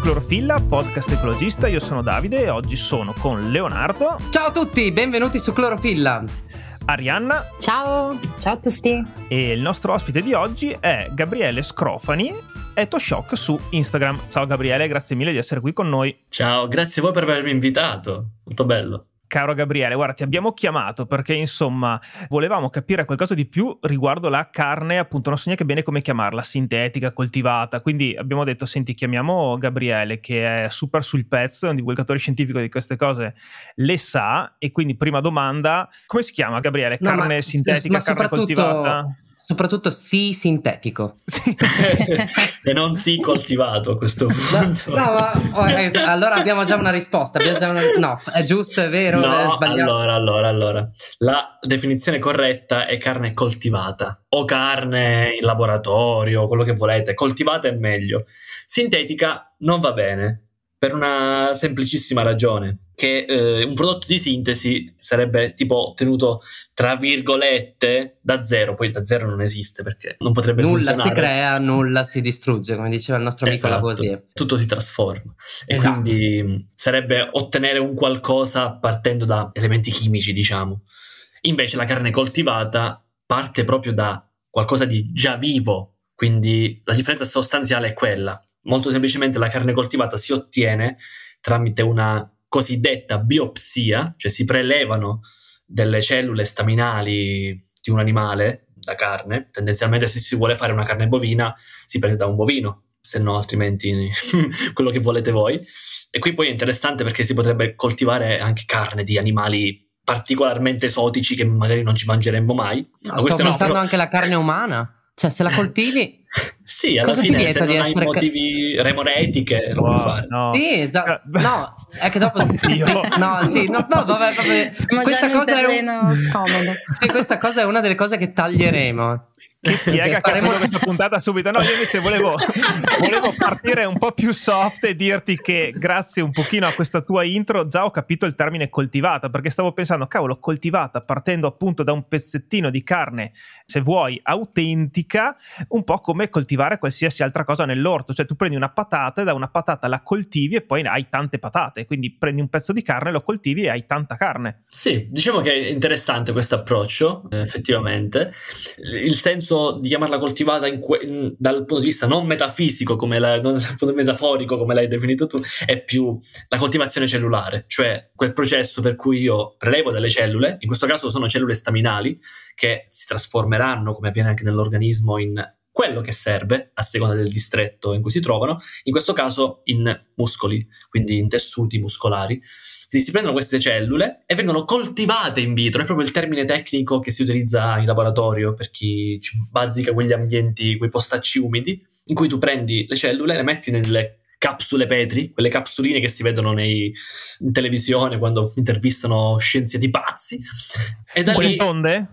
Clorofilla, podcast ecologista. Io sono Davide e oggi sono con Leonardo. Ciao a tutti, benvenuti su Clorofilla. Arianna. Ciao, ciao a tutti. E il nostro ospite di oggi è Gabriele Scrofani, Etoshock su Instagram. Ciao Gabriele, grazie mille di essere qui con noi. Ciao, grazie a voi per avermi invitato. Molto bello. Caro Gabriele, guarda, ti abbiamo chiamato perché insomma volevamo capire qualcosa di più riguardo la carne, appunto, non so neanche bene come chiamarla, sintetica, coltivata. Quindi abbiamo detto, senti, chiamiamo Gabriele che è super sul pezzo, è un divulgatore scientifico di queste cose, le sa. E quindi, prima domanda, come si chiama Gabriele? Carne no, sintetica, ma carne coltivata? Soprattutto sì sintetico. e non sì coltivato a questo punto. No, no ma, oh, eh, allora abbiamo già una risposta. Già una, no, è giusto, è vero, no, è sbagliato. Allora, allora, allora. La definizione corretta è carne coltivata o carne in laboratorio, quello che volete. Coltivata è meglio. Sintetica non va bene per una semplicissima ragione, che eh, un prodotto di sintesi sarebbe tipo ottenuto tra virgolette da zero, poi da zero non esiste perché non potrebbe nulla funzionare. si crea, nulla si distrugge, come diceva il nostro amico esatto, Lavoisier. Tutto si trasforma e esatto. quindi sarebbe ottenere un qualcosa partendo da elementi chimici, diciamo. Invece la carne coltivata parte proprio da qualcosa di già vivo, quindi la differenza sostanziale è quella Molto semplicemente la carne coltivata si ottiene tramite una cosiddetta biopsia, cioè si prelevano delle cellule staminali di un animale da carne. Tendenzialmente se si vuole fare una carne bovina si prende da un bovino, se no altrimenti quello che volete voi. E qui poi è interessante perché si potrebbe coltivare anche carne di animali particolarmente esotici che magari non ci mangeremmo mai. No, sto pensando no, però... anche alla carne umana. Cioè, se la coltivi. sì, alla Cosa fine se non hai motivi remoretiche lo wow, puoi fare. No. Sì, esatto. No, è che dopo. no, sì, no, no, vabbè, vabbè. questa cosa è un... scomodo. Sì, questa cosa è una delle cose che taglieremo che piega che faremo questa puntata subito. No, io invece volevo, volevo, partire un po' più soft e dirti che grazie un pochino a questa tua intro già ho capito il termine coltivata, perché stavo pensando, cavolo, coltivata partendo appunto da un pezzettino di carne, se vuoi, autentica, un po' come coltivare qualsiasi altra cosa nell'orto, cioè tu prendi una patata e da una patata la coltivi e poi hai tante patate, quindi prendi un pezzo di carne, lo coltivi e hai tanta carne. Sì, diciamo che è interessante questo approccio, effettivamente. Il senso senso di chiamarla coltivata in que- in, dal punto di vista non metafisico, come la, non dal punto metaforico, come l'hai definito tu, è più la coltivazione cellulare, cioè quel processo per cui io prelevo delle cellule, in questo caso sono cellule staminali, che si trasformeranno, come avviene anche nell'organismo, in quello che serve a seconda del distretto in cui si trovano, in questo caso in muscoli, quindi in tessuti muscolari. Quindi si prendono queste cellule e vengono coltivate in vitro, è proprio il termine tecnico che si utilizza in laboratorio per chi ci bazzica quegli ambienti, quei postacci umidi, in cui tu prendi le cellule, le metti nelle capsule Petri, quelle capsuline che si vedono nei, in televisione quando intervistano scienziati pazzi. E da quelle lì... tonde?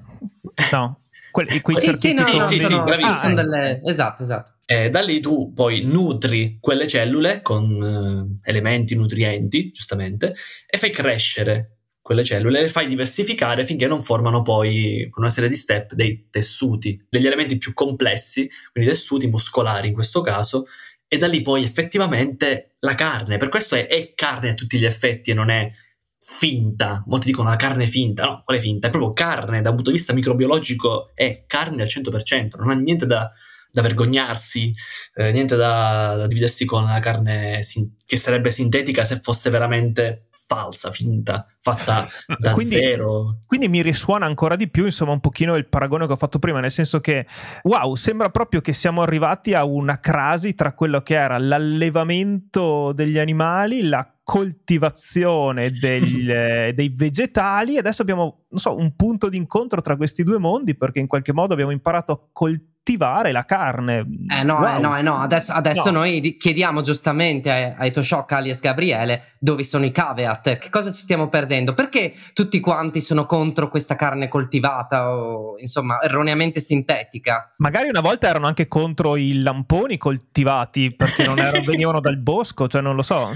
No. Quelli, quei sì, sì, no, no, sì, sono, sì, ah, sono delle... Esatto, esatto. E da lì tu poi nutri quelle cellule con uh, elementi nutrienti, giustamente, e fai crescere quelle cellule, le fai diversificare finché non formano poi, con una serie di step, dei tessuti, degli elementi più complessi, quindi tessuti muscolari in questo caso, e da lì poi effettivamente la carne, per questo è, è carne a tutti gli effetti e non è finta. Molti dicono la carne finta. No, quale finta? È proprio carne da un punto di vista microbiologico, è carne al 100%, non ha niente da, da vergognarsi, eh, niente da, da, dividersi con la carne sin- che sarebbe sintetica se fosse veramente falsa, finta, fatta da quindi, zero. Quindi mi risuona ancora di più, insomma, un pochino il paragone che ho fatto prima, nel senso che, wow, sembra proprio che siamo arrivati a una crasi tra quello che era l'allevamento degli animali, la coltivazione degli, dei vegetali e adesso abbiamo, non so, un punto d'incontro tra questi due mondi perché in qualche modo abbiamo imparato a coltivare la carne. Eh no, wow. eh no, eh no, adesso, adesso no. noi chiediamo giustamente a, a Etoshok alias Gabriele dove sono i caveat, che cosa ci stiamo perdendo, perché tutti quanti sono contro questa carne coltivata o insomma erroneamente sintetica. Magari una volta erano anche contro i lamponi coltivati perché non erano, venivano dal bosco, cioè non lo so.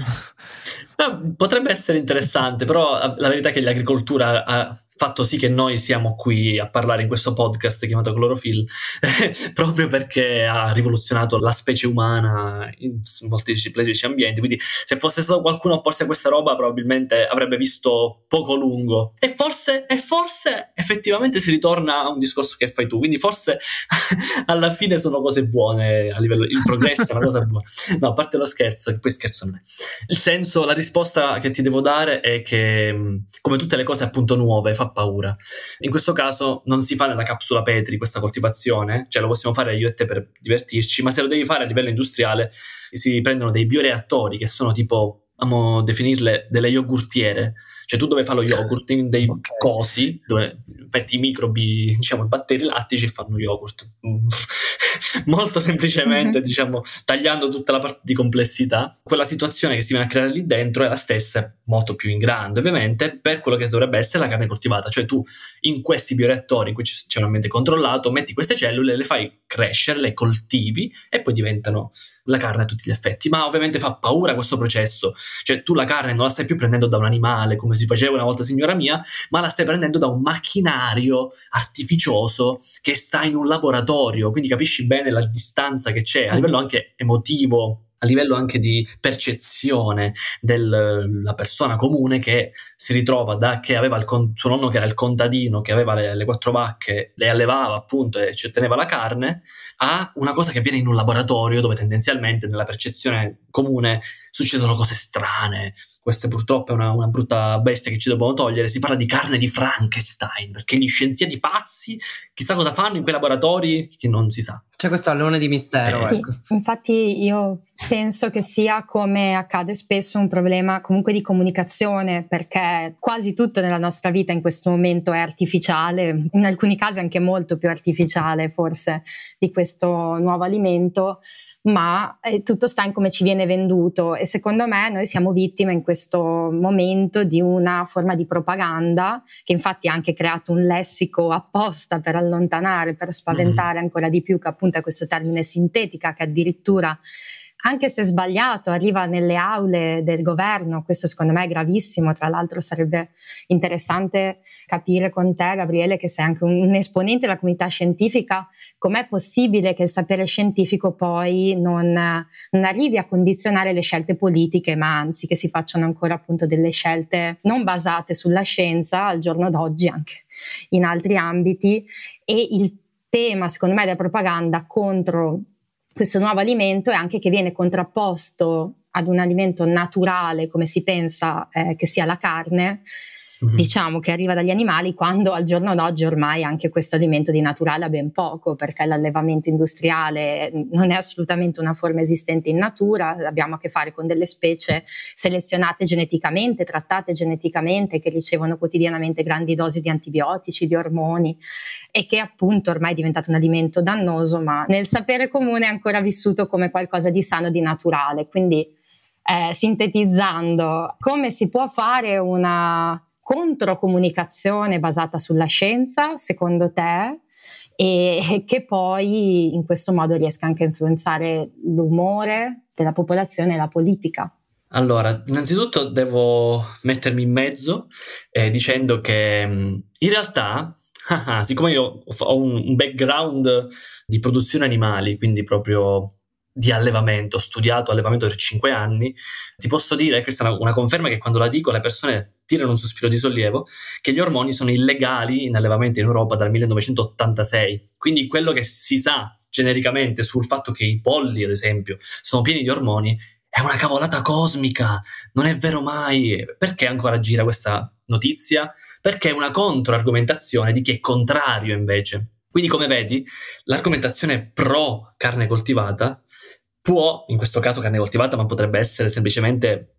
Ah, potrebbe essere interessante, però la verità è che l'agricoltura ha fatto sì che noi siamo qui a parlare in questo podcast chiamato Clorofil, proprio perché ha rivoluzionato la specie umana in molteplici ambienti. Quindi, se fosse stato qualcuno opposto a questa roba, probabilmente avrebbe visto poco lungo. E forse, e forse effettivamente si ritorna a un discorso che fai tu. Quindi, forse alla fine sono cose buone a livello il progresso è una cosa buona. No, a parte lo scherzo, che poi scherzo non è. Il senso, la risposta che ti devo dare è che, come tutte le cose appunto nuove, fa paura. In questo caso non si fa nella capsula Petri questa coltivazione, cioè lo possiamo fare io e te per divertirci, ma se lo devi fare a livello industriale si prendono dei bioreattori che sono tipo, amo definirle delle yogurtiere, cioè tu dove fai lo yogurt in dei okay. cosi, dove metti i microbi, diciamo i batteri lattici e fanno yogurt. Molto semplicemente, mm-hmm. diciamo, tagliando tutta la parte di complessità. Quella situazione che si viene a creare lì dentro è la stessa, molto più in grande, ovviamente, per quello che dovrebbe essere la carne coltivata. Cioè tu in questi bioreattori in cui c'è un ambiente controllato, metti queste cellule, le fai crescere, le coltivi e poi diventano la carne a tutti gli effetti. Ma ovviamente fa paura questo processo. Cioè tu la carne non la stai più prendendo da un animale, come si faceva una volta signora mia, ma la stai prendendo da un macchinario artificioso che sta in un laboratorio, quindi capisci bene la distanza che c'è a livello anche emotivo a livello anche di percezione della persona comune che si ritrova da che aveva il con- suo nonno che era il contadino, che aveva le, le, quattro vacche, le allevava appunto e ci teneva la carne, a una cosa che avviene in un laboratorio dove tendenzialmente nella percezione comune succedono cose strane, questa purtroppo è una, una, brutta bestia che ci dobbiamo togliere, si parla di carne di Frankenstein, perché gli scienziati pazzi chissà cosa fanno in quei laboratori che non si sa. C'è questo allone di mistero. Eh. Ecco. Sì, infatti io penso che sia come accade spesso un problema comunque di comunicazione, perché quasi tutto nella nostra vita in questo momento è artificiale, in alcuni casi anche molto più artificiale forse di questo nuovo alimento ma eh, tutto sta in come ci viene venduto e secondo me noi siamo vittime in questo momento di una forma di propaganda che infatti ha anche creato un lessico apposta per allontanare, per spaventare mm-hmm. ancora di più che appunto è questo termine sintetica che addirittura anche se sbagliato, arriva nelle aule del governo, questo secondo me è gravissimo, tra l'altro sarebbe interessante capire con te Gabriele che sei anche un, esponente della comunità scientifica, com'è possibile che il sapere scientifico poi non, non arrivi a condizionare le scelte politiche, ma anzi che si facciano ancora appunto delle scelte non basate sulla scienza al giorno d'oggi anche in altri ambiti. E il tema secondo me della propaganda contro questo nuovo alimento è anche che viene contrapposto ad un alimento naturale come si pensa eh, che sia la carne mm-hmm. diciamo che arriva dagli animali quando al giorno d'oggi ormai anche questo alimento di naturale ha ben poco perché l'allevamento industriale non è assolutamente una forma esistente in natura, abbiamo a che fare con delle specie selezionate geneticamente, trattate geneticamente che ricevono quotidianamente grandi dosi di antibiotici, di ormoni e che appunto ormai è diventato un alimento dannoso ma nel sapere comune è ancora vissuto come qualcosa di sano, di naturale. Quindi eh, sintetizzando, come si può fare una controcomunicazione basata sulla scienza, secondo te, e che poi in questo modo riesca anche a influenzare l'umore della popolazione e la politica? Allora, innanzitutto devo mettermi in mezzo eh, dicendo che mm, in realtà, siccome io ho un background di produzione animali, quindi proprio di allevamento, ho studiato allevamento per 5 anni, ti posso dire, questa è una, una, conferma che quando la dico le persone tirano un sospiro di sollievo, che gli ormoni sono illegali in allevamento in Europa dal 1986. Quindi quello che si sa genericamente sul fatto che i polli, ad esempio, sono pieni di ormoni è una cavolata cosmica, non è vero mai. Perché ancora gira questa notizia? Perché è una controargomentazione di chi è contrario invece. Quindi, come vedi, l'argomentazione pro carne coltivata può, in questo caso carne coltivata, ma potrebbe essere semplicemente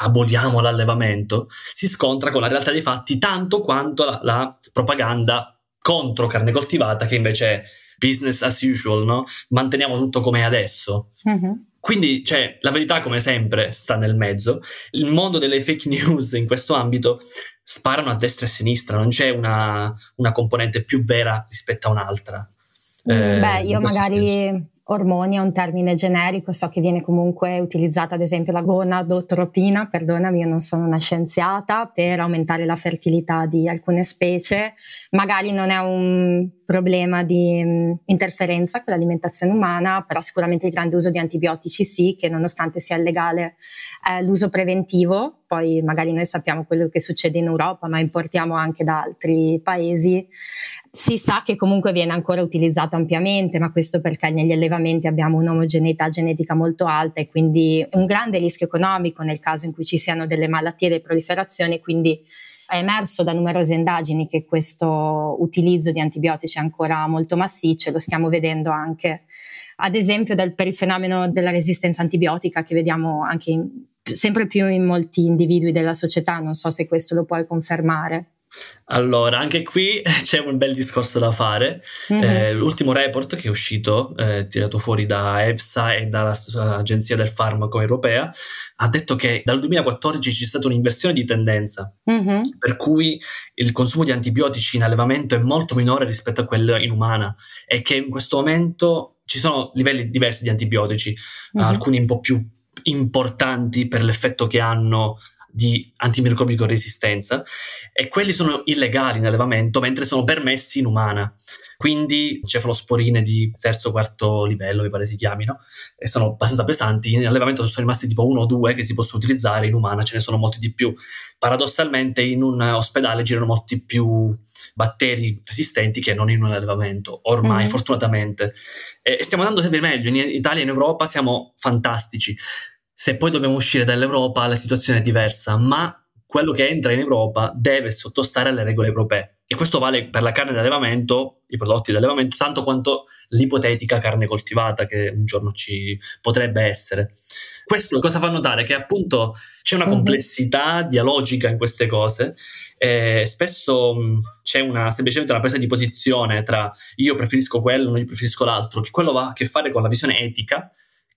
aboliamo l'allevamento, si scontra con la realtà dei fatti tanto quanto la, la propaganda contro carne coltivata, che invece è business as usual, no? Manteniamo tutto come è adesso. Uh-huh. Quindi, cioè, la verità, come sempre, sta nel mezzo. Il mondo delle fake news in questo ambito sparano a destra e a sinistra, non c'è una, una componente più vera rispetto a un'altra. Mm, eh, beh, io magari senso ormoni è un termine generico, so che viene comunque utilizzata ad esempio la gonadotropina, perdonami, io non sono una scienziata, per aumentare la fertilità di alcune specie. Magari non è un problema di um, interferenza con l'alimentazione umana, però sicuramente il grande uso di antibiotici sì, che nonostante sia illegale eh, l'uso preventivo, poi magari noi sappiamo quello che succede in Europa, ma importiamo anche da altri paesi, si sa che comunque viene ancora utilizzato ampiamente, ma questo perché negli allevamenti abbiamo un'omogeneità genetica molto alta e quindi un grande rischio economico nel caso in cui ci siano delle malattie di proliferazione, quindi è emerso da numerose indagini che questo utilizzo di antibiotici è ancora molto massiccio e lo stiamo vedendo anche ad esempio del, per il fenomeno della resistenza antibiotica che vediamo anche in, sempre più in molti individui della società, non so se questo lo puoi confermare. Allora, anche qui c'è un bel discorso da fare. Mm-hmm. Eh, l'ultimo report che è uscito, eh, tirato fuori da EFSA e dall'Agenzia del Farmaco Europea, ha detto che dal 2014 c'è stata un'inversione di tendenza, mm-hmm. per cui il consumo di antibiotici in allevamento è molto minore rispetto a quello in umana e che in questo momento ci sono livelli diversi di antibiotici, mm-hmm. alcuni un po' più importanti per l'effetto che hanno di antimicrobico resistenza e quelli sono illegali in allevamento mentre sono permessi in umana. Quindi cefalosporine di terzo o quarto livello, mi pare si chiamino, e sono abbastanza pesanti. In allevamento sono rimasti tipo uno o due che si possono utilizzare, in umana ce ne sono molti di più. Paradossalmente in un ospedale girano molti più batteri resistenti che non in un allevamento, ormai mm. fortunatamente. E stiamo andando sempre meglio, in Italia e in Europa siamo fantastici. Se poi dobbiamo uscire dall'Europa la situazione è diversa, ma quello che entra in Europa deve sottostare alle regole europee. E questo vale per la carne d'allevamento, i prodotti d'allevamento, tanto quanto l'ipotetica carne coltivata che un giorno ci potrebbe essere. Questo cosa fa notare? Che appunto c'è una mhm. complessità dialogica in queste cose e spesso mh, c'è una, semplicemente una presa di posizione tra io preferisco quello, non io preferisco l'altro, che quello ha a che fare con la visione etica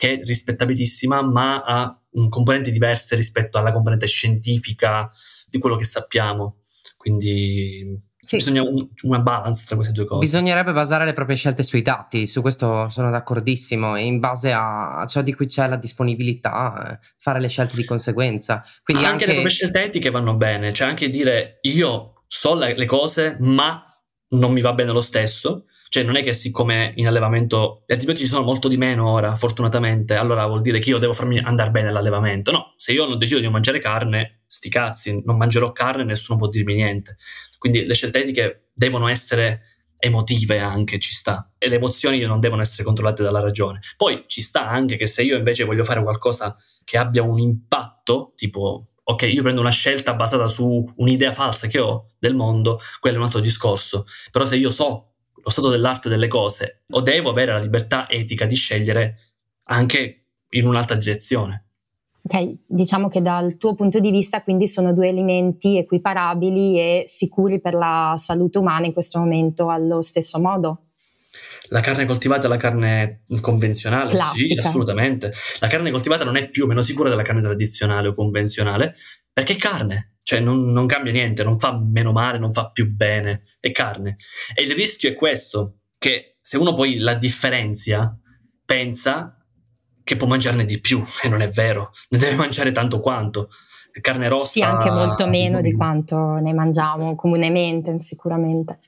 che è rispettabilissima, ma ha componenti diverse rispetto alla componente scientifica di quello che sappiamo. Quindi sì. bisogna un, una balance tra queste due cose. Bisognerebbe basare le proprie scelte sui dati, su questo sono d'accordissimo, e in base a ciò di cui c'è la disponibilità, eh, fare le scelte di conseguenza. Quindi anche, anche le proprie scelte etiche vanno bene, cioè anche dire io so le cose, ma non mi va bene lo stesso cioè non è che siccome in allevamento gli antibiotici sono molto di meno ora, fortunatamente, allora vuol dire che io devo farmi andare bene all'allevamento. No, se io non decido di mangiare carne, sti cazzi, non mangerò carne, nessuno può dirmi niente. Quindi le scelte etiche devono essere emotive anche, ci sta. E le emozioni non devono essere controllate dalla ragione. Poi ci sta anche che se io invece voglio fare qualcosa che abbia un impatto, tipo ok, io prendo una scelta basata su un'idea falsa che ho del mondo, quello è un altro discorso. Però se io so lo stato dell'arte delle cose o devo avere la libertà etica di scegliere anche in un'altra direzione. Ok, diciamo che dal tuo punto di vista quindi sono due elementi equiparabili e sicuri per la salute umana in questo momento allo stesso modo. La carne coltivata e la carne convenzionale? Classica. Sì, assolutamente. La carne coltivata non è più meno sicura della carne tradizionale o convenzionale perché è carne cioè non, non, cambia niente, non fa meno male, non fa più bene, è carne. E il rischio è questo, che se uno poi la differenzia, pensa che può mangiarne di più, e non è vero, ne deve mangiare tanto quanto. Carne rossa... Sì, anche molto meno di quanto ne mangiamo comunemente, sicuramente.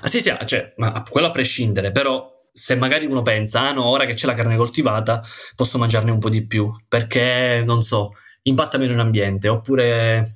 Ah sì, sì, ah, cioè, ma quello a prescindere, però se magari uno pensa, ah no, ora che c'è la carne coltivata posso mangiarne un po' di più, perché, non so, impatta meno in ambiente, oppure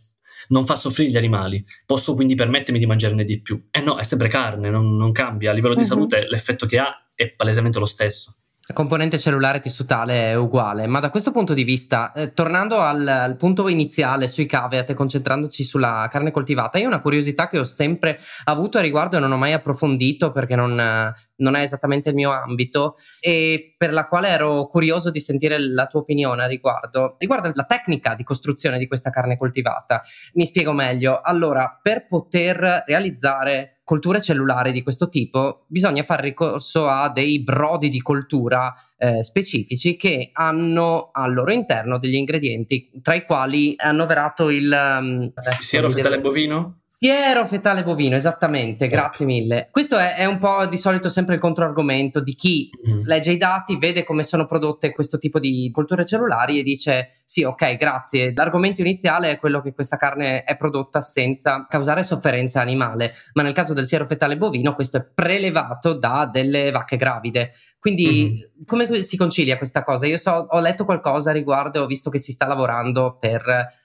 non fa soffrire gli animali, posso quindi permettermi di mangiarne di più. E eh no, è sempre carne, non, non cambia. A livello uh-huh. di mhm. salute l'effetto che ha è palesemente lo stesso. Componente cellulare tissutale è uguale, ma da questo punto di vista, eh, tornando al, al, punto iniziale sui caveat e concentrandoci sulla carne coltivata, io una curiosità che ho sempre avuto a riguardo e non ho mai approfondito perché non, non, è esattamente il mio ambito e per la quale ero curioso di sentire la tua opinione a riguardo. Riguardo la tecnica di costruzione di questa carne coltivata, mi spiego meglio. Allora, per poter realizzare colture cellulari di questo tipo bisogna fare ricorso a dei brodi di coltura eh, specifici che hanno al loro interno degli ingredienti tra i quali è annoverato il um, siero fetale bovino? Siero fetale bovino, esattamente, Ecco. grazie mille. Questo è, è un po' di solito sempre il controargomento di chi Mm. legge i dati, vede come sono prodotte questo tipo di colture cellulari e dice sì, ok, grazie. L'argomento iniziale è quello che questa carne è prodotta senza causare sofferenza animale, ma nel caso del siero fetale bovino questo è prelevato da delle vacche gravide. Quindi come si concilia questa cosa? Io so, ho letto qualcosa a riguardo e ho visto che si sta lavorando per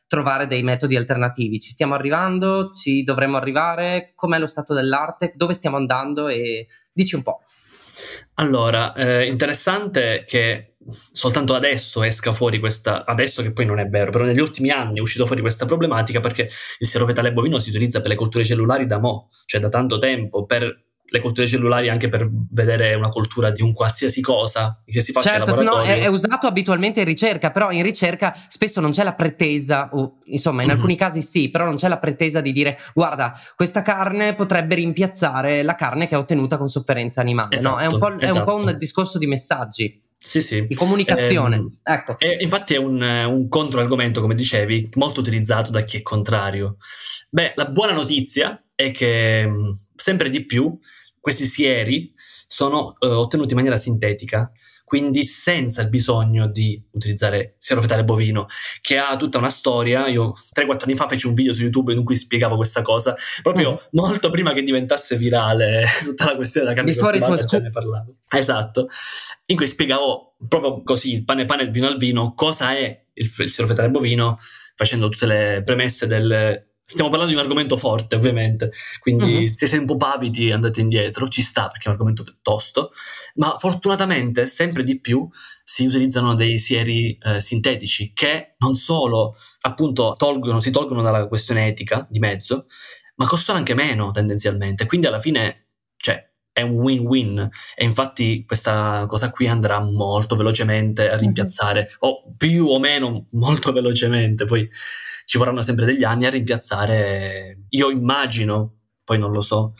trovare dei metodi alternativi. Ci stiamo arrivando? Ci dovremmo arrivare? Com'è lo stato dell'arte? Dove stiamo andando? E dici un po'. Allora, eh, interessante che soltanto adesso esca fuori questa, adesso che poi non è vero, però negli ultimi anni è uscito fuori questa problematica perché il siero fetale bovino si utilizza per le colture cellulari da mo', cioè da tanto tempo, per le colture cellulari anche per vedere una coltura di un qualsiasi cosa che si faccia in Certo, no, è, è usato abitualmente in ricerca, però in ricerca spesso non c'è la pretesa, o insomma in Mhm. alcuni casi sì, però non c'è la pretesa di dire guarda, questa carne potrebbe rimpiazzare la carne che è ottenuta con sofferenza animale. no, è un, po', Esatto, è un po' esatto. un discorso di messaggi, Sì, sì. di comunicazione. Ehm, ecco. E infatti è un, un controargomento, come dicevi, molto utilizzato da chi è contrario. Beh, la buona notizia è che mh, sempre di più questi sieri sono eh, ottenuti in maniera sintetica, quindi senza il bisogno di utilizzare siero fetale bovino, che ha tutta una storia. Io 3-4 anni fa feci un video su YouTube in cui spiegavo questa cosa, proprio Mhm. molto prima che diventasse virale tutta la questione della carne coltivata, già ne parlavo. Esatto, in cui spiegavo proprio così, il pane pane, il vino al vino, cosa è il, il siero fetale bovino, facendo tutte le premesse del... Stiamo parlando di un argomento forte, ovviamente, quindi Mhm. se siete un po' pavidi andate indietro, ci sta perché è un argomento piuttosto, ma fortunatamente sempre di più si utilizzano dei sieri eh, sintetici che non solo appunto tolgono, si tolgono dalla questione etica di mezzo, ma costano anche meno tendenzialmente, quindi alla fine cioè, è un win-win. E infatti questa cosa qui andrà molto velocemente a rimpiazzare, o più o meno molto velocemente, poi ci vorranno sempre degli anni a rimpiazzare, io immagino, poi non lo so,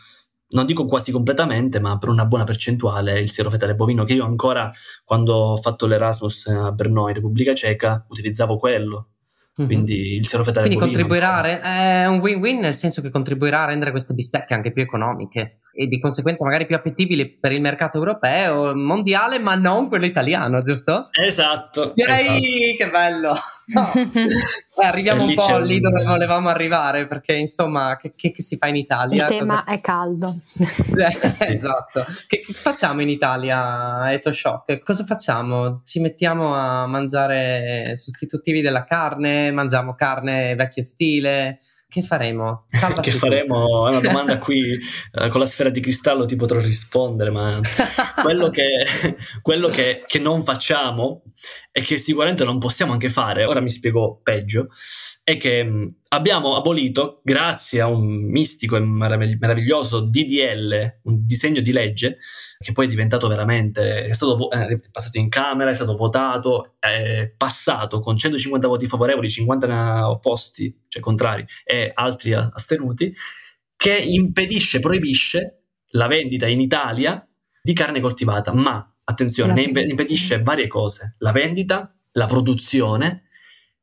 non dico quasi completamente, ma per una buona percentuale il siero fetale bovino che io ancora quando ho fatto l'Erasmus a Brno in Repubblica Ceca utilizzavo quello. Mhm. Quindi il siero fetale Quindi bovino contribuirà, ancora. re- è un win-win nel senso che contribuirà a rendere queste bistecche anche più economiche e di conseguenza magari più appetibili per il mercato europeo, mondiale, ma non quello italiano, giusto? Esatto. esatto. Yay, che bello! Eh, arriviamo un po' lì dove volevamo arrivare perché insomma che, che- che si fa in Il Italia? tema Cosa- è caldo. Eh, sì. Esatto. Che, che facciamo in Italia, Eto Shock? Cosa facciamo? Ci mettiamo a mangiare sostitutivi della carne? Mangiamo carne vecchio stile? Che faremo? Che faremo? È una domanda a cui eh, con la sfera di cristallo ti potrò rispondere, ma quello, che, quello che, che non facciamo e che sicuramente non possiamo anche fare, ora mi spiego peggio, è che mh, abbiamo abolito, grazie a un mistico e meravigli- meraviglioso DDL, un disegno di legge, che poi è diventato veramente, è stato vo- è passato in Camera, è stato votato, è passato con 150 voti favorevoli, 50 opposti, cioè contrari, e altri astenuti, che impedisce, proibisce la vendita in Italia di carne coltivata, ma attenzione, ne impedisce varie cose, la vendita, la produzione,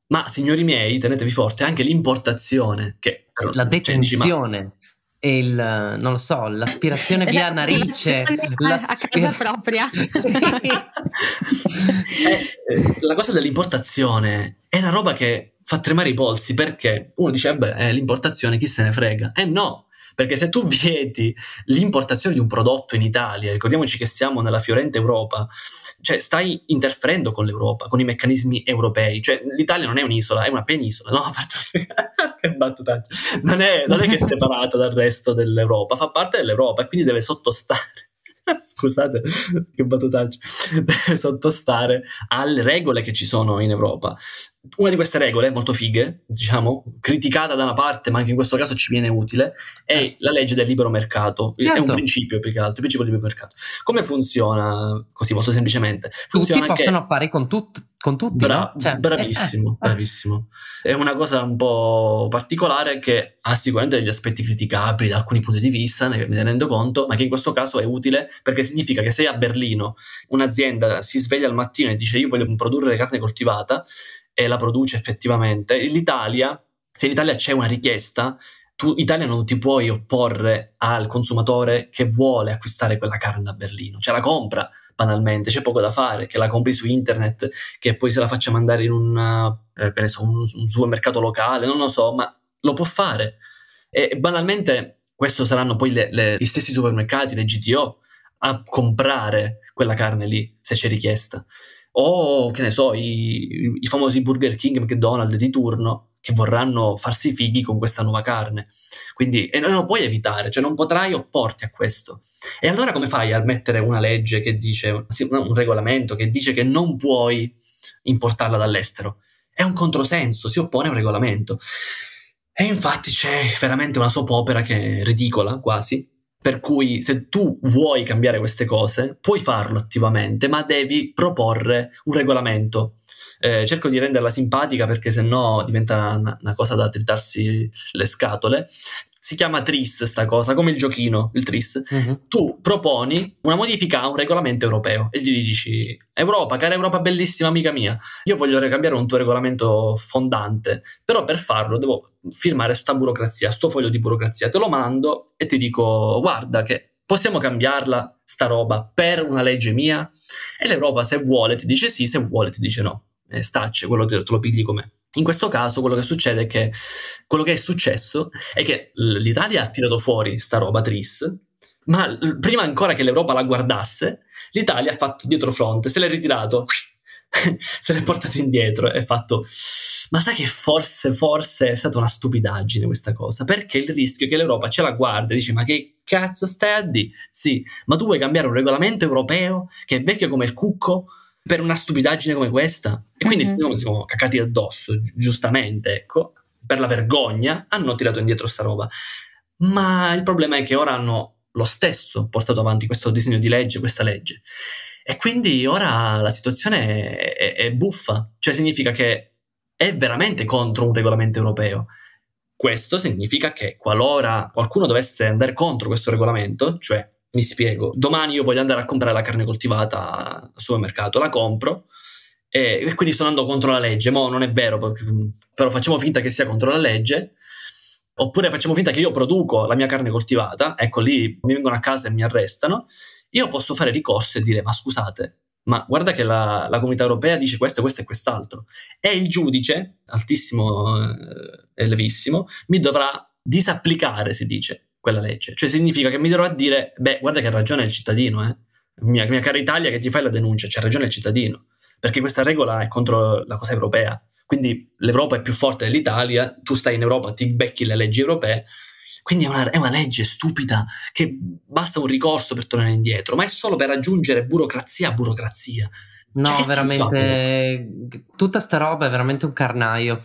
ma signori miei, tenetevi forte, anche l'importazione, che però- La cioè, dici, ma- detenzione. E il, non lo so, l'aspirazione via La narice. coltivazione a- a casa propria. Sì. Eh, eh, la cosa dell'importazione è una roba che fa tremare i polsi perché uno dice, vabbè, è l'importazione, chi se ne frega? E no, perché se tu vieti l'importazione di un prodotto in Italia, ricordiamoci che siamo nella fiorente Europa, cioè stai interferendo con l'Europa, con i meccanismi europei, cioè l'Italia non è un'isola, è una penisola, no? Che battutaccia. Non è, non è che è separata dal resto dell'Europa, fa parte dell'Europa e quindi deve sottostare. Scusate, che battutaccia. Deve sottostare alle regole che ci sono in Europa. Una di queste regole, molto fighe, diciamo, criticata da una parte, ma anche in questo caso ci viene utile, è la legge del libero mercato. È un Certo. principio più che altro, il principio del libero mercato. Come funziona? Così, molto semplicemente. Tutti Funziona che- possono affari con, tut- con tutti, Bra- no? Cioè, bravissimo, eh, eh. bravissimo. È una cosa un po' particolare che ha sicuramente degli aspetti criticabili da alcuni punti di vista, ne- me ne rendo conto, ma che in questo caso è utile perché significa che se a Berlino un'azienda si sveglia al mattino e dice io voglio produrre carne coltivata e la produce effettivamente, l'Italia, se in Italia c'è una richiesta, tu Italia non ti puoi opporre al consumatore che vuole acquistare quella carne a Berlino, cioè la compra banalmente, c'è poco da fare, che la compri su internet, che poi se la faccia mandare in una, eh, so, un, un supermercato locale, non lo so, ma lo può fare. E banalmente questo saranno poi le, le, gli stessi supermercati, le GTO, a comprare quella carne lì, se c'è richiesta. O, che ne so, i, i famosi Burger King, McDonald's di turno, che vorranno farsi fighi con questa nuova carne. Quindi, e non lo puoi evitare, cioè non potrai opporti a questo. E allora come fai a mettere una legge che dice, un regolamento che dice che non puoi importarla dall'estero? È un controsenso, si oppone a un regolamento. E infatti c'è veramente una soap opera che è ridicola quasi, per cui se tu vuoi cambiare queste cose, puoi farlo attivamente, ma devi proporre un regolamento eh, cerco di renderla simpatica perché sennò diventa una, una cosa da trittarsi le scatole. Si chiama TRIS sta cosa, come il giochino, il TRIS. Uh-huh. Tu proponi una modifica a un regolamento europeo e gli dici Europa, cara Europa bellissima amica mia, io voglio cambiare un tuo regolamento fondante, però per farlo devo firmare sta burocrazia, sto foglio di burocrazia, te lo mando e ti dico guarda che possiamo cambiarla sta roba per una legge mia? E l'Europa se vuole ti dice sì, se vuole ti dice no eh, stacce, quello te, te lo pigli com'è. In questo caso quello che succede è che quello che è successo è che l'Italia ha tirato fuori sta roba tris, ma prima ancora che l'Europa la guardasse, l'Italia ha fatto dietro fronte, se l'è ritirato, se l'è portato indietro e ha fatto ma sai che forse, forse è stata una stupidaggine questa cosa, perché il rischio è che l'Europa ce la guarda e dice ma che cazzo stai a dire? Sì, ma tu vuoi cambiare un regolamento europeo che è vecchio come il cucco? Per una stupidaggine come questa. E quindi mm-hmm. si sono cacati addosso, giustamente, ecco, per la vergogna, hanno tirato indietro sta roba. Ma il problema è che ora hanno lo stesso portato avanti questo disegno di legge, questa legge. E quindi ora la situazione è, è, è buffa, cioè significa che è veramente contro un regolamento europeo. Questo significa che qualora qualcuno dovesse andare contro questo regolamento, cioè mi spiego, domani io voglio andare a comprare la carne coltivata al supermercato, la compro e, e quindi sto andando contro la legge, ma non è vero, però facciamo finta che sia contro la legge, oppure facciamo finta che io produco la mia carne coltivata, ecco lì mi vengono a casa e mi arrestano, io posso fare ricorso e dire ma scusate, ma guarda che la, la comunità europea dice questo, questo e quest'altro, e il giudice, altissimo eh, e levissimo, mi dovrà disapplicare, si dice, quella legge. Cioè significa che mi dovrò dire, beh, guarda che ha ragione il cittadino, eh. Mia, mia cara Italia che ti fai la denuncia, c'ha ragione il cittadino, perché questa regola è contro la cosa europea. Quindi l'Europa è più forte dell'Italia, tu stai in Europa, ti becchi le leggi europee, quindi è una, è una, legge stupida che basta un ricorso per tornare indietro, ma è solo per aggiungere burocrazia a burocrazia. No, cioè, veramente, tutta sta roba è veramente un carnaio.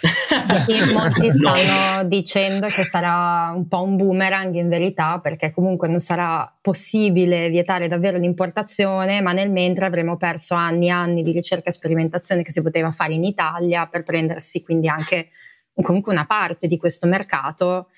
Sì, molti stanno no. dicendo che sarà un po' un boomerang in verità, perché comunque non sarà possibile vietare davvero l'importazione, ma nel mentre avremo perso anni e anni di ricerca e sperimentazione che si poteva fare in Italia per prendersi quindi anche comunque una parte di questo mercato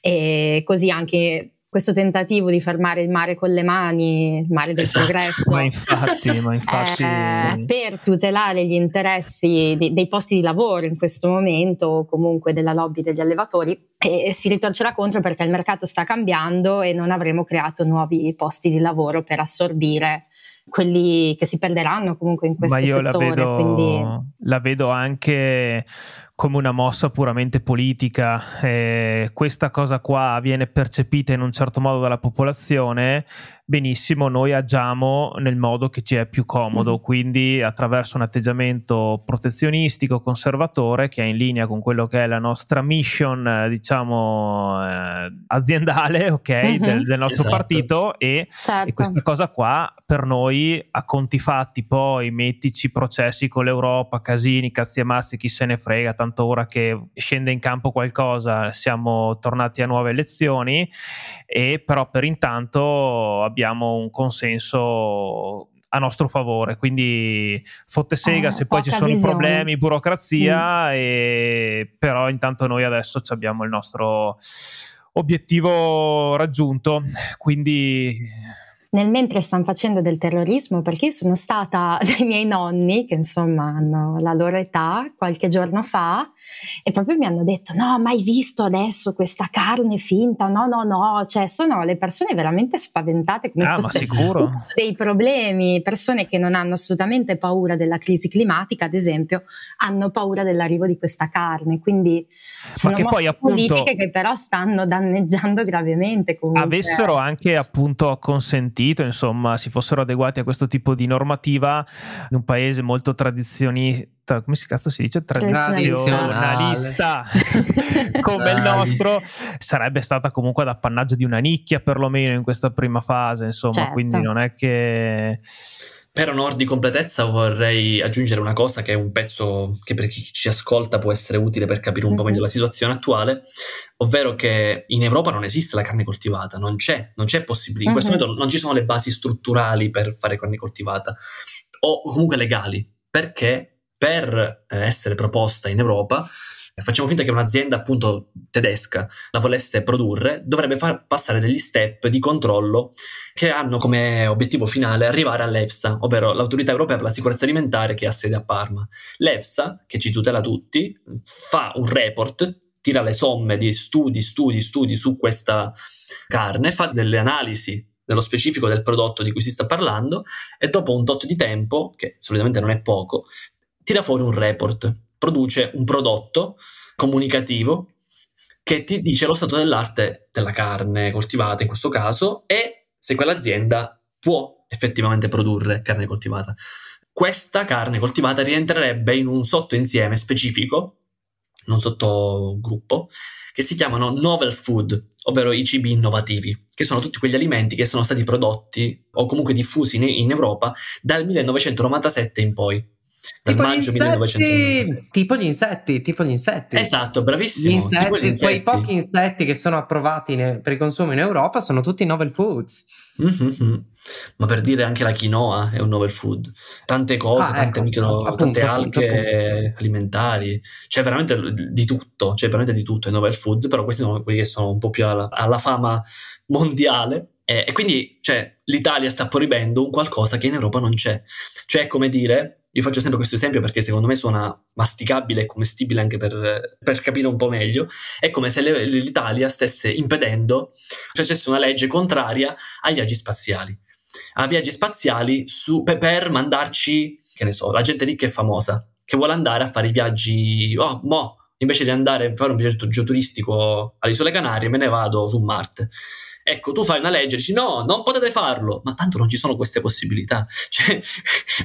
e così anche questo tentativo di fermare il mare con le mani, il mare del esatto. progresso, ma infatti, ma infatti... Eh, per tutelare gli interessi di, dei posti di lavoro in questo momento, o comunque della lobby degli allevatori, e si ritorcerà contro perché il mercato sta cambiando e non avremo creato nuovi posti di lavoro per assorbire quelli che si perderanno comunque in questo Ma io settore. La vedo, quindi... la vedo anche come una mossa puramente politica. Eh, questa cosa qua viene percepita in un certo modo dalla popolazione, benissimo, noi agiamo nel modo che ci è più comodo, mm. quindi attraverso un atteggiamento protezionistico, conservatore, che è in linea con quello che è la nostra mission, diciamo, eh, aziendale, ok, mm-hmm. del, del, nostro esatto. partito e, certo. e, questa cosa qua per noi a conti fatti, poi mettici processi con l'Europa, casini, cazzi e mazzi, chi se ne frega, tanto ora che scende in campo qualcosa siamo tornati a nuove elezioni e però per intanto abbiamo un consenso a nostro favore. Quindi fotte sega eh, se poi ci sono visione. problemi, burocrazia, mm. e, però intanto noi adesso abbiamo il nostro obiettivo raggiunto. Quindi nel mentre stanno facendo del terrorismo, perché io sono stata dai miei nonni, che insomma hanno la loro età, qualche giorno fa, e proprio mi hanno detto: No, mai visto adesso questa carne finta? No, no, no. Cioè, sono le persone veramente spaventate come ah, fosse dei problemi, persone che non hanno assolutamente paura della crisi climatica, ad esempio, hanno paura dell'arrivo di questa carne. Quindi sono poi, appunto, politiche che però stanno danneggiando gravemente. Comunque. Avessero anche appunto consentito, insomma, si fossero adeguati a questo tipo di normativa in un paese molto tradizionista, come si cazzo si dice? Tradizionalista come il nostro, sarebbe stata comunque ad appannaggio di una nicchia perlomeno in questa prima fase, insomma, Certo. quindi non è che... Per onor di completezza vorrei aggiungere una cosa che è un pezzo che per chi ci ascolta può essere utile per capire un po' Mhm. meglio la situazione attuale, ovvero che in Europa non esiste la carne coltivata, non c'è, non c'è possibile, in questo Mhm. momento non ci sono le basi strutturali per fare carne coltivata o comunque legali, perché per eh, essere proposta in Europa facciamo finta che un'azienda appunto tedesca la volesse produrre, dovrebbe far passare degli step di controllo che hanno come obiettivo finale arrivare all'EFSA, ovvero l'autorità europea per la sicurezza alimentare che ha sede a Parma. L'EFSA, che ci tutela tutti, fa un report, tira le somme di studi, studi, studi su questa carne, fa delle analisi nello specifico del prodotto di cui si sta parlando e dopo un tot di tempo, che solitamente non è poco, tira fuori un report, produce un prodotto comunicativo che ti dice lo stato dell'arte della carne coltivata in questo caso e se quell'azienda può effettivamente produrre carne coltivata. Questa carne coltivata rientrerebbe in un sottoinsieme specifico, in un sottogruppo, che si chiamano novel food, ovvero i cibi innovativi, che sono tutti quegli alimenti che sono stati prodotti o comunque diffusi in Europa dal 1997 in poi. Tipo gli, insetti, 1996. tipo gli insetti, tipo gli insetti. Esatto, Gli bravissimo. tipo insetti, gli quei insetti. pochi insetti che sono approvati in- per il consumo in Europa sono tutti novel foods. Mhm. Ma per dire anche la quinoa è un novel food, tante cose, Ah, tante, ecco, micro, appunto, tante appunto, alghe alimentari, c'è veramente di tutto, c'è veramente di tutto in novel food, però questi sono quelli che sono un po' più alla, alla fama mondiale e, e quindi cioè, l'Italia sta proibendo un qualcosa che in Europa non c'è, cioè come dire, io faccio sempre questo esempio perché secondo me suona masticabile e commestibile anche per, per capire un po' meglio, è come se l'Italia stesse impedendo, facesse una legge contraria ai viaggi spaziali a viaggi spaziali su- per, per mandarci, che ne so, la gente ricca e famosa che vuole andare a fare i viaggi. Oh, mo, invece di andare a fare un viaggio turistico alle Isole Canarie, me ne vado su Marte. Ecco, tu fai una legge e dici no, non potete farlo, ma tanto non ci sono queste possibilità. Cioè,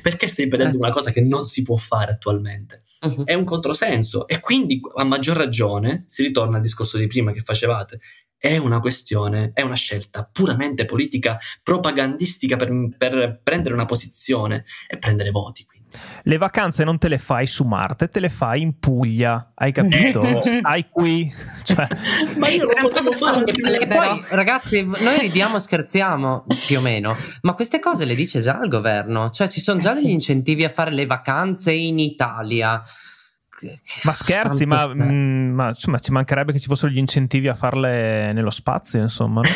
perché stai impedendo Eh. una cosa che non si può fare attualmente? Mhm. È un controsenso e quindi a maggior ragione si ritorna al discorso di prima che facevate. È una questione, è una scelta puramente politica, propagandistica per, per prendere una posizione e prendere voti. Quindi. Le vacanze non te le fai su Marte, te le fai in Puglia, hai capito? Ecco. Stai qui. Cioè, Ma io non potevo fare poi, ragazzi, noi ridiamo e scherziamo più o meno, ma queste cose le dice già il governo. Cioè, ci sono Eh già sì. degli incentivi a fare le vacanze in Italia. Ma scherzi, ma, mm, ma, insomma, ci mancherebbe che ci fossero gli incentivi a farle nello spazio, insomma, no?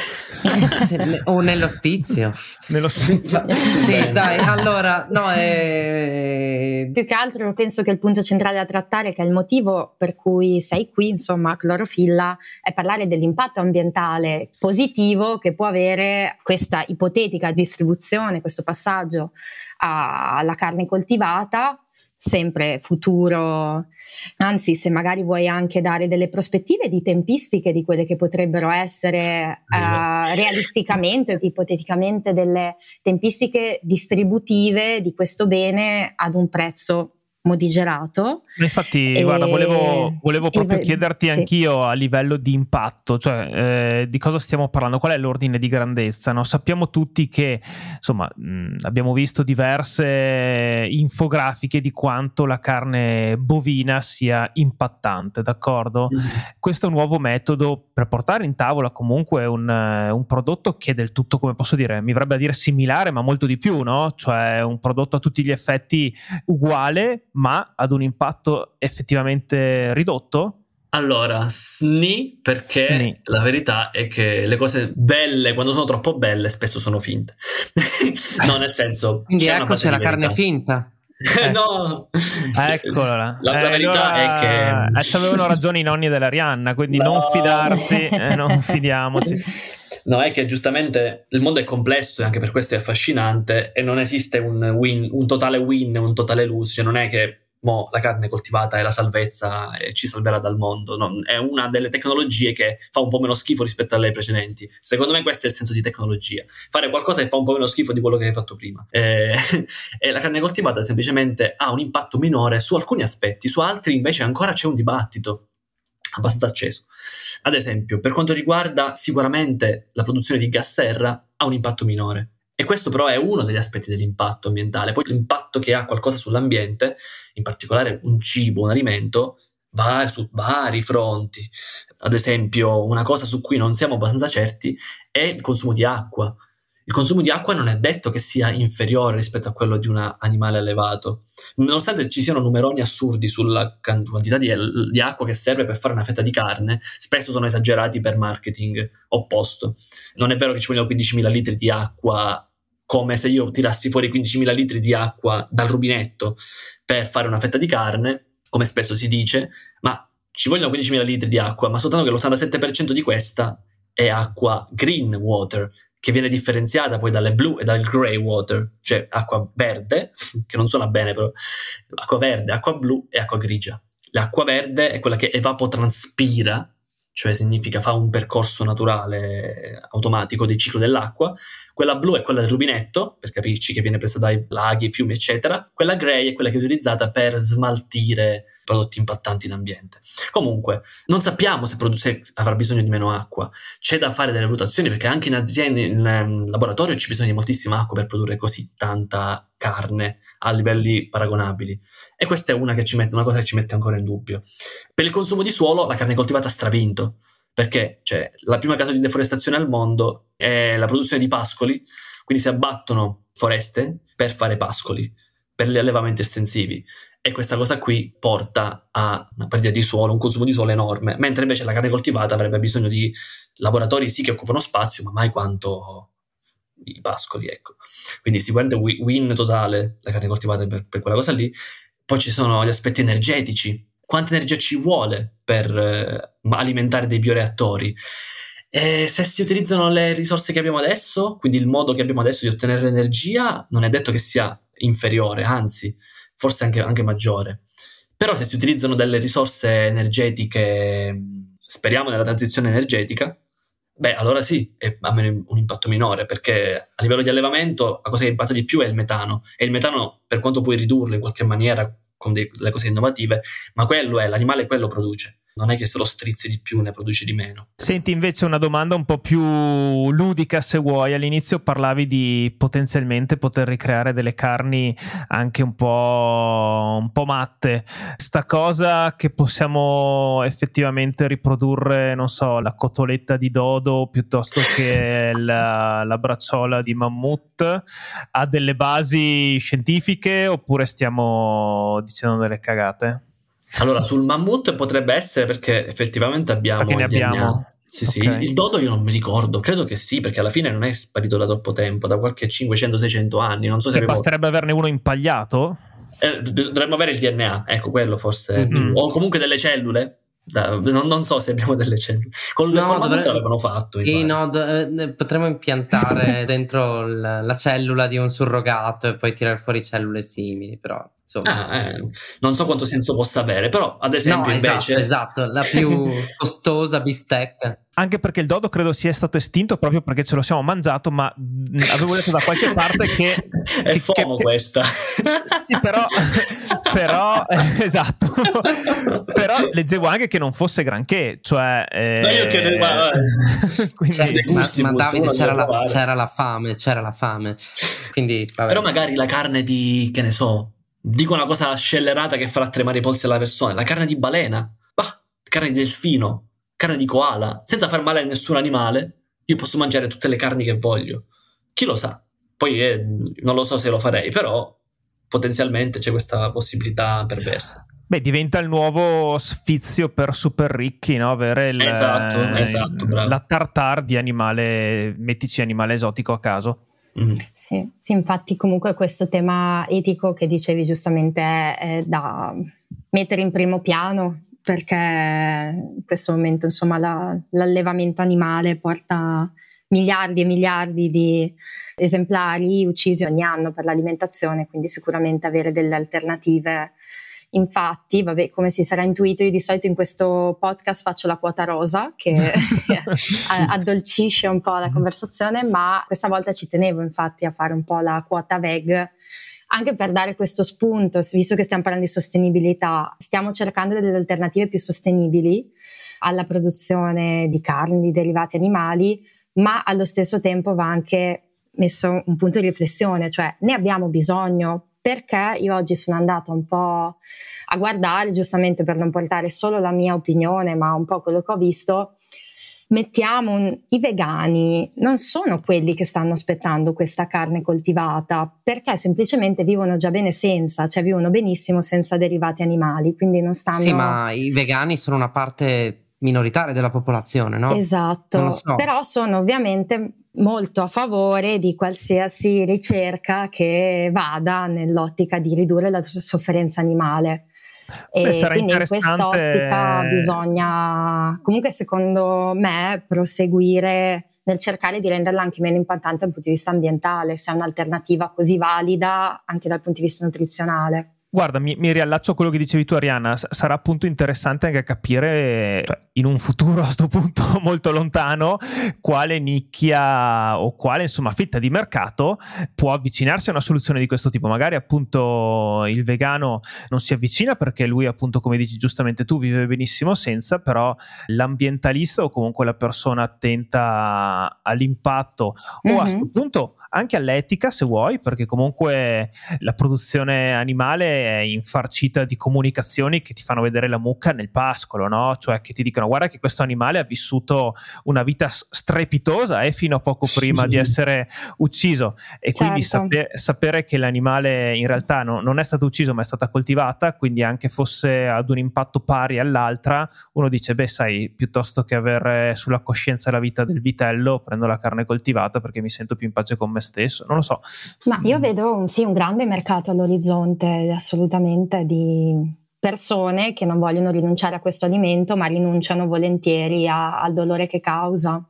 Ne- o nell'ospizio. Nello spazio. Sì, dai, allora, no, eh, Più che altro penso che il punto centrale da trattare, che è il motivo per cui sei qui, insomma, clorofilla, è parlare dell'impatto ambientale positivo che può avere questa ipotetica distribuzione, questo passaggio alla carne coltivata, sempre futuro. Anzi, se magari vuoi anche dare delle prospettive di tempistiche di quelle che potrebbero essere eh, realisticamente o ipoteticamente delle tempistiche distributive di questo bene ad un prezzo morigerato. Ma Infatti, E- guarda, volevo, volevo proprio e- chiederti sì. anch'io a livello di impatto, cioè eh, di cosa stiamo parlando, qual è l'ordine di grandezza? no? Sappiamo tutti che, insomma, mh, abbiamo visto diverse infografiche di quanto la carne bovina sia impattante, d'accordo? Questo è un nuovo metodo per portare in tavola comunque un, eh, un prodotto che è del tutto, come posso dire, mi verrebbe a dire similare, ma molto di più, no? Cioè un prodotto a tutti gli effetti uguale, ma ad un impatto effettivamente ridotto? Allora, sni perché Sni. la verità è che le cose belle, quando sono troppo belle, spesso sono finte. no, nel senso... Quindi c'è ecco c'è la carne finta. Eh. no! Eccola. La, la Eh, verità allora, è che... eh, ci avevano ragione i nonni della Rihanna, quindi No. non fidarsi, eh, non fidiamoci. No, è che giustamente il mondo è complesso e anche per questo è affascinante e non esiste un, win, un totale win, un totale lose, cioè non è che mo, la carne coltivata è la salvezza e ci salverà dal mondo, no, è una delle tecnologie che fa un po' meno schifo rispetto alle precedenti. Secondo me questo è il senso di tecnologia, fare qualcosa che fa un po' meno schifo di quello che hai fatto prima. E, e la carne coltivata semplicemente ha un impatto minore su alcuni aspetti, su altri invece ancora c'è un dibattito abbastanza acceso. Ad esempio, per quanto riguarda sicuramente la produzione di gas serra, ha un impatto minore. E questo però è uno degli aspetti dell'impatto ambientale. Poi l'impatto che ha qualcosa sull'ambiente, in particolare un cibo, un alimento, va su vari fronti. Ad esempio, una cosa su cui non siamo abbastanza certi è il consumo di acqua. Il consumo di acqua non è detto che sia inferiore rispetto a quello di un animale allevato. Nonostante ci siano numeroni assurdi sulla quantità di, di acqua che serve per fare una fetta di carne, spesso sono esagerati per marketing opposto. Non è vero che ci vogliono 15.000 litri di acqua come se io tirassi fuori 15.000 litri di acqua dal rubinetto per fare una fetta di carne, come spesso si dice, ma ci vogliono 15.000 litri di acqua, ma soltanto che l'87% di questa è acqua green water, che viene differenziata poi dalle blue e dal grey water, cioè acqua verde, che non suona bene però, acqua verde, acqua blu e acqua grigia. L'acqua verde è quella che evapotranspira, cioè significa fa un percorso naturale automatico del ciclo dell'acqua. Quella blu è quella del rubinetto, per capirci che viene presa dai laghi, fiumi, eccetera. Quella grey è quella che è utilizzata per smaltire prodotti impattanti in ambiente. Comunque, non sappiamo se, produ- se avrà bisogno di meno acqua. C'è da fare delle valutazioni perché anche in aziende, in um, laboratorio c'è bisogno di moltissima acqua per produrre così tanta carne a livelli paragonabili. E questa è una, che ci mette, una cosa che ci mette ancora in dubbio. Per il consumo di suolo, la carne coltivata ha stravinto perché cioè, la prima causa di deforestazione al mondo è la produzione di pascoli, quindi si abbattono foreste per fare pascoli, per gli allevamenti estensivi. E questa cosa qui porta a una perdita di suolo, un consumo di suolo enorme, mentre invece la carne coltivata avrebbe bisogno di laboratori sì che occupano spazio, ma mai quanto i pascoli, ecco. Quindi sicuramente win totale la carne coltivata per, per quella cosa lì. Poi ci sono gli aspetti energetici, quanta energia ci vuole per eh, alimentare dei bioreattori. E se si utilizzano le risorse che abbiamo adesso, quindi il modo che abbiamo adesso di ottenere l'energia, non è detto che sia inferiore, anzi, forse anche, anche maggiore. Però se si utilizzano delle risorse energetiche, speriamo nella transizione energetica, beh, allora sì, almeno un impatto minore, perché a livello di allevamento la cosa che impatta di più è il metano. E il metano, per quanto puoi ridurlo in qualche maniera con delle cose innovative, ma quello è, l'animale quello produce. Non è che se lo strizzi di più ne produci di meno. Senti invece una domanda un po' più ludica se vuoi. All'inizio parlavi di potenzialmente poter ricreare delle carni anche un po', un po' matte. Sta cosa che possiamo effettivamente riprodurre, non so, la cotoletta di dodo piuttosto che la, la bracciola di mammut, ha delle basi scientifiche oppure stiamo dicendo delle cagate? Allora, sul mammut potrebbe essere perché effettivamente abbiamo. Perché ne abbiamo. DNA. Sì, sì. Okay. Il dodo io non mi ricordo, credo che sì, perché alla fine non è sparito da troppo tempo, da qualche 500-600 anni. Non so se. Che avevo... basterebbe averne uno impagliato? Eh, dovremmo avere il DNA, ecco quello forse. Mm-hmm. O comunque delle cellule. Da, non, non, so se abbiamo delle cellule. Con no, col dovrebbe... l'avevano fatto. Sì, no, d- potremmo impiantare dentro la, la cellula di un surrogato e poi tirare fuori cellule simili, però. Ah, eh, non so quanto senso possa avere, però ad esempio no, invece... Esatto, esatto, la più costosa bistecca. Anche perché il dodo credo sia stato estinto proprio perché ce lo siamo mangiato, ma avevo letto da qualche parte che... È che, FOMO che, questa. Sì, però... però esatto. però leggevo anche che non fosse granché, cioè... Eh, ma io che... Ma, quindi, cioè, ma, ma Davide c'era la, c'era la, fame, c'era la fame. Quindi, vabbè. Però magari la carne di, che ne so, dico una cosa scellerata che farà tremare i polsi alla persona, la carne di balena, bah, carne di delfino, carne di koala, senza far male a nessun animale, io posso mangiare tutte le carni che voglio. Chi lo sa? Poi eh, non lo so se lo farei, però potenzialmente c'è questa possibilità perversa. Beh, diventa il nuovo sfizio per super ricchi, no? Avere il, esatto, eh, esatto, la tartar di animale, mettici animale esotico a caso. Mm. Sì, sì, infatti comunque questo tema etico che dicevi giustamente è da mettere in primo piano perché in questo momento insomma la, l'allevamento animale porta miliardi e miliardi di esemplari uccisi ogni anno per l'alimentazione, quindi sicuramente avere delle alternative. Infatti, vabbè, come si sarà intuito, io di solito in questo podcast faccio la quota rosa che addolcisce un po' la conversazione, ma questa volta ci tenevo infatti a fare un po' la quota veg anche per dare questo spunto, visto che stiamo parlando di sostenibilità, stiamo cercando delle alternative più sostenibili alla produzione di carne, di derivati animali, ma allo stesso tempo va anche messo un punto di riflessione, cioè ne abbiamo bisogno perché io oggi sono andata un po' a guardare, giustamente per non portare solo la mia opinione, ma un po' quello che ho visto, mettiamo un, i vegani non sono quelli che stanno aspettando questa carne coltivata perché semplicemente vivono già bene senza, cioè vivono benissimo senza derivati animali, quindi non stanno Sì, ma i vegani sono una parte minoritaria della popolazione, no? Esatto, so. però sono ovviamente molto a favore di qualsiasi ricerca che vada nell'ottica di ridurre la sofferenza animale. E Beh, quindi in quest'ottica bisogna comunque secondo me proseguire nel cercare di renderla anche meno impattante dal punto di vista ambientale, se è un'alternativa così valida anche dal punto di vista nutrizionale. Guarda, mi, mi, riallaccio a quello che dicevi tu, Arianna. S- sarà appunto interessante anche capire, cioè, in un futuro a questo punto molto lontano, quale nicchia o quale insomma fetta di mercato può avvicinarsi a una soluzione di questo tipo. Magari appunto il vegano non si avvicina perché lui, appunto, come dici giustamente tu, vive benissimo senza, però l'ambientalista o comunque la persona attenta all'impatto mm-hmm. o a questo mhm. punto anche all'etica, se vuoi, perché comunque la produzione animale è infarcita di comunicazioni che ti fanno vedere la mucca nel pascolo, no? Cioè che ti dicono guarda che questo animale ha vissuto una vita strepitosa e eh, fino a poco prima di essere ucciso e certo. quindi sape- sapere che l'animale in realtà no, non è stato ucciso ma è stata coltivata, quindi anche fosse ad un impatto pari all'altra, uno dice beh sai, piuttosto che avere sulla coscienza la vita del vitello, prendo la carne coltivata perché mi sento più in pace con me stesso, non lo so. Ma io vedo un, sì, un grande mercato all'orizzonte, assolutamente assolutamente di persone che non vogliono rinunciare a questo alimento ma rinunciano volentieri a, al dolore che causa.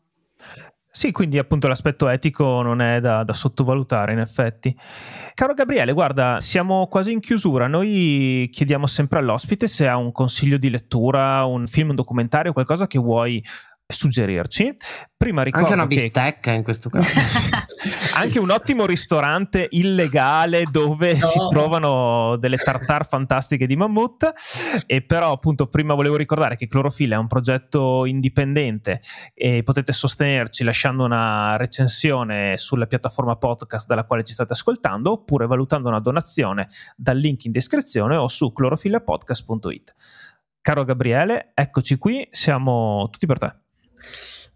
Sì, quindi appunto l'aspetto etico non è da, da, sottovalutare in effetti. Caro Gabriele, guarda, siamo quasi in chiusura. Noi chiediamo sempre all'ospite se ha un consiglio di lettura, un film, un documentario, qualcosa che vuoi suggerirci. Prima ricordo anche una che... bistecca in questo caso. anche un ottimo ristorante illegale dove no. si provano delle tartar fantastiche di mammut. E però, appunto, prima volevo ricordare che Clorofilla è un progetto indipendente e potete sostenerci lasciando una recensione sulla piattaforma podcast dalla quale ci state ascoltando oppure valutando una donazione dal link in descrizione o su clorofillapodcast.it. Caro Gabriele, eccoci qui, siamo tutti per te.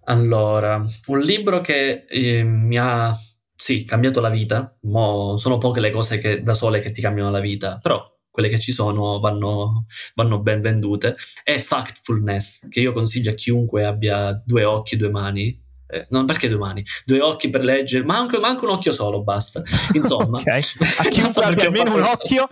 Allora, un libro che eh, mi ha, sì, cambiato la vita. Mo sono poche le cose che, da sole che ti cambiano la vita, però quelle che ci sono vanno, vanno ben vendute. È Factfulness, che io consiglio a chiunque abbia due occhi e due mani, eh, non perché due mani, due occhi per leggere, ma anche, ma anche un occhio solo, basta. Insomma, okay. a chiunque abbia almeno un occhio,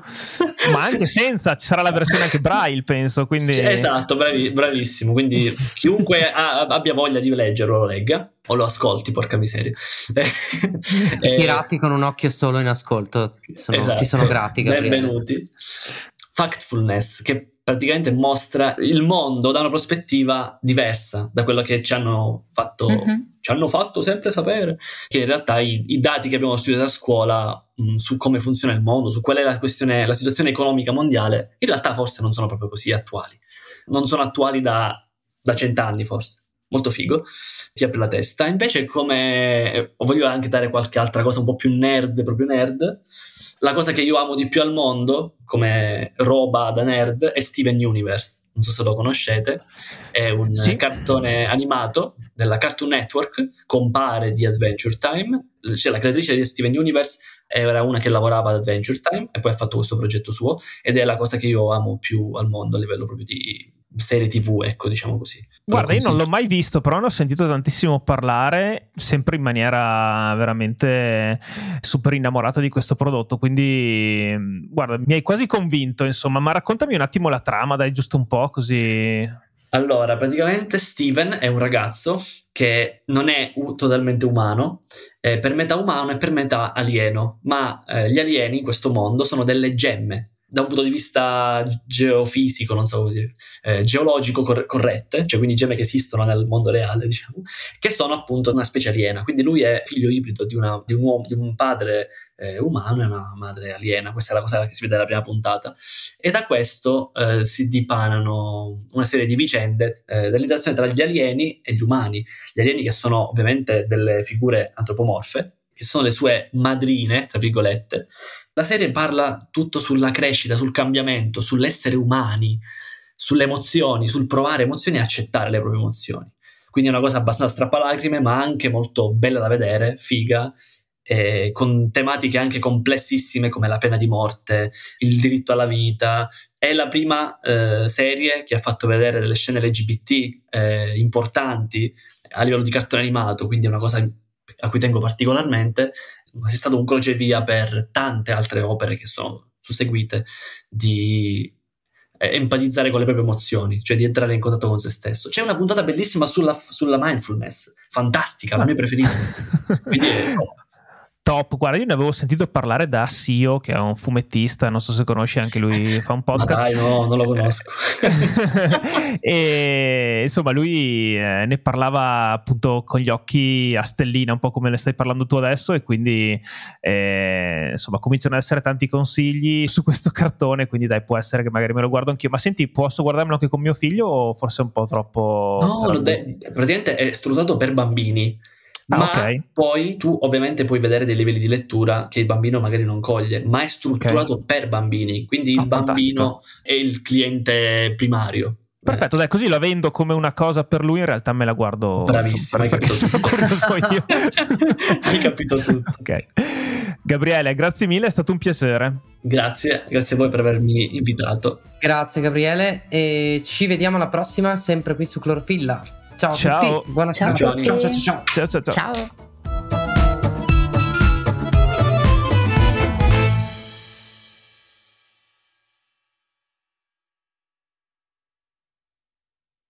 ma anche senza, ci sarà la versione anche braille, penso. Quindi... Sì, esatto, bravi, bravissimo. Quindi chiunque ha, abbia voglia di leggerlo lo legga o lo ascolti, porca miseria. I pirati con un occhio solo in ascolto sono, esatto. ti sono grati. Gabriele. Benvenuti. Factfulness, che praticamente mostra il mondo da una prospettiva diversa da quello che ci hanno fatto, mm-hmm. ci hanno fatto sempre sapere, che in realtà i, i dati che abbiamo studiato a scuola mh, mm, su come funziona il mondo, su qual è la, questione, la situazione economica mondiale, in realtà forse non sono proprio così attuali. Non sono attuali da, da cent'anni forse molto figo, ti apre la testa. Invece come voglio anche dare qualche altra cosa un po' più nerd, proprio nerd, la cosa che io amo di più al mondo, come roba da nerd, è Steven Universe. Non so se lo conoscete, è un sì. cartone animato della Cartoon Network, compare di Adventure Time. Cioè, la creatrice di Steven Universe era una che lavorava ad Adventure Time e poi ha fatto questo progetto suo ed è la cosa che io amo più al mondo a livello proprio di serie tv, ecco, diciamo così. Guarda, io non l'ho mai visto, però ne ho sentito tantissimo parlare, sempre in maniera veramente super innamorata di questo prodotto, quindi guarda, mi hai quasi convinto, insomma, ma raccontami un attimo la trama, dai, giusto un po' così. Allora, praticamente Steven è un ragazzo che non è u- totalmente umano, è per metà umano e per metà alieno, ma eh, gli alieni in questo mondo sono delle gemme da un punto di vista geofisico, non so come dire, eh, geologico cor- corrette, cioè quindi gemme che esistono nel mondo reale, diciamo, che sono appunto una specie aliena. Quindi lui è figlio ibrido di, una, di, un, uomo, di un, padre eh, umano e una madre aliena. Questa è la cosa che si vede nella prima puntata. E da questo eh, si dipanano una serie di vicende eh, dell'interazione tra gli alieni e gli umani. Gli alieni che sono ovviamente delle figure antropomorfe, che sono le sue madrine, tra virgolette, la serie parla tutto sulla crescita, sul cambiamento, sull'essere umani, sulle emozioni, sul provare emozioni e accettare le proprie emozioni. Quindi è una cosa abbastanza strappalacrime, ma anche molto bella da vedere, figa, eh, con tematiche anche complessissime come la pena di morte, il diritto alla vita. È la prima eh, serie che ha fatto vedere delle scene LGBT eh, importanti a livello di cartone animato, quindi è una cosa a cui tengo particolarmente ma sia stato un crocevia per tante altre opere che sono susseguite di eh, empatizzare con le proprie emozioni, cioè di entrare in contatto con se stesso. C'è una puntata bellissima sulla, sulla mindfulness, fantastica, la mia preferita. Quindi, oh, Top, guarda, io ne avevo sentito parlare da Sio, che è un fumettista, non so se conosci anche lui, fa un podcast. Ma dai, no, non lo conosco. e insomma, lui eh, ne parlava appunto con gli occhi a stellina, un po' come ne stai parlando tu adesso, e quindi eh, insomma cominciano ad essere tanti consigli su questo cartone, quindi dai, può essere che magari me lo guardo anch'io. Ma senti, posso guardarmelo anche con mio figlio o forse è un po' troppo... No, praticamente è strutturato per bambini Ah, ma okay. poi tu ovviamente puoi vedere dei livelli di lettura che il bambino magari non coglie, ma è strutturato okay. per bambini, quindi il ah, bambino è il cliente primario. Perfetto, dai, così la vendo come una cosa per lui, in realtà me la guardo. Bravissimo, hai capito sono curioso io. hai capito tutto. Ok. Gabriele, grazie mille, è stato un piacere. Grazie, grazie a voi per avermi invitato. Grazie Gabriele e ci vediamo alla prossima sempre qui su Clorofilla. Ciao, ciao. a tutti, buona ciao, ciao, ciao, ciao, ciao, ciao, ciao. ciao.